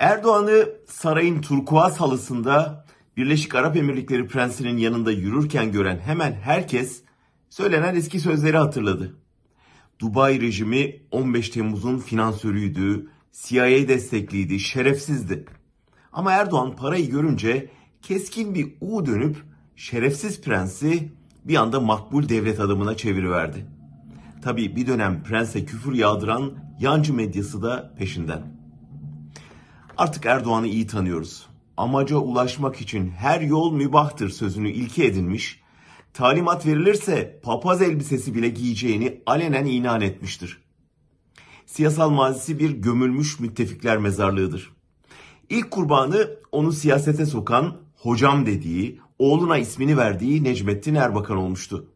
Erdoğan'ı sarayın turkuaz halısında Birleşik Arap Emirlikleri prensinin yanında yürürken gören hemen herkes söylenen eski sözleri hatırladı. Dubai rejimi 15 Temmuz'un finansörüydü, CIA destekliydi, şerefsizdi. Ama Erdoğan parayı görünce keskin bir U dönüp şerefsiz prensi bir anda makbul devlet adamına çeviriverdi. Tabii bir dönem prense küfür yağdıran yancı medyası da peşinden. Artık Erdoğan'ı iyi tanıyoruz. Amaca ulaşmak için her yol mübahtır sözünü ilke edinmiş, talimat verilirse papaz elbisesi bile giyeceğini alenen inan etmiştir. Siyasal mazisi bir gömülmüş müttefikler mezarlığıdır. İlk kurbanı onu siyasete sokan, hocam dediği, oğluna ismini verdiği Necmettin Erbakan olmuştu.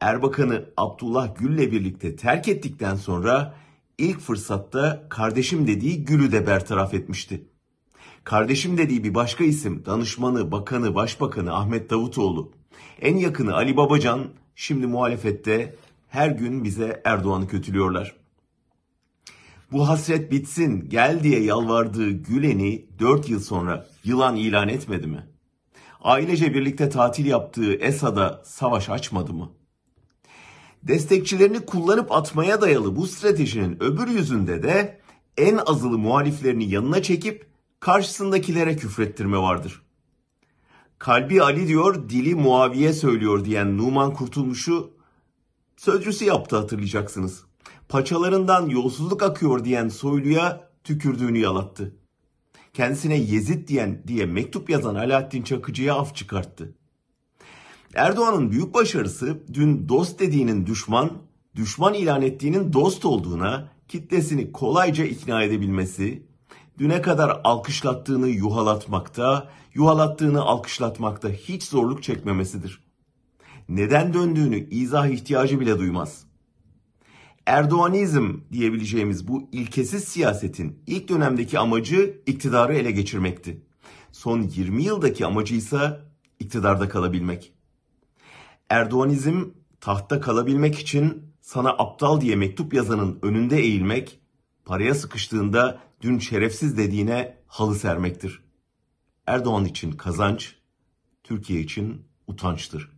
Erbakan'ı Abdullah Gül'le birlikte terk ettikten sonra ilk fırsatta kardeşim dediği Gül'ü de bertaraf etmişti. Kardeşim dediği bir başka isim danışmanı, bakanı, başbakanı Ahmet Davutoğlu. En yakını Ali Babacan şimdi muhalefette her gün bize Erdoğan'ı kötülüyorlar. Bu hasret bitsin gel diye yalvardığı Gülen'i 4 yıl sonra yılan ilan etmedi mi? Ailece birlikte tatil yaptığı Esad'a savaş açmadı mı? Destekçilerini kullanıp atmaya dayalı bu stratejinin öbür yüzünde de en azılı muhaliflerini yanına çekip karşısındakilere küfrettirme vardır. Kalbi Ali diyor, dili Muaviye söylüyor diyen Numan Kurtulmuş'u sözcüsü yaptı hatırlayacaksınız. Paçalarından yolsuzluk akıyor diyen Soylu'ya tükürdüğünü yalattı. Kendisine Yezid diyen diye mektup yazan Alaaddin Çakıcı'ya af çıkarttı. Erdoğan'ın büyük başarısı dün dost dediğinin düşman, düşman ilan ettiğinin dost olduğuna kitlesini kolayca ikna edebilmesi, düne kadar alkışlattığını yuhalatmakta, yuhalattığını alkışlatmakta hiç zorluk çekmemesidir. Neden döndüğünü izah ihtiyacı bile duymaz. Erdoğanizm diyebileceğimiz bu ilkesiz siyasetin ilk dönemdeki amacı iktidarı ele geçirmekti. Son 20 yıldaki amacı ise iktidarda kalabilmek. Erdoğanizm tahtta kalabilmek için sana aptal diye mektup yazanın önünde eğilmek, paraya sıkıştığında dün şerefsiz dediğine halı sermektir. Erdoğan için kazanç, Türkiye için utançtır.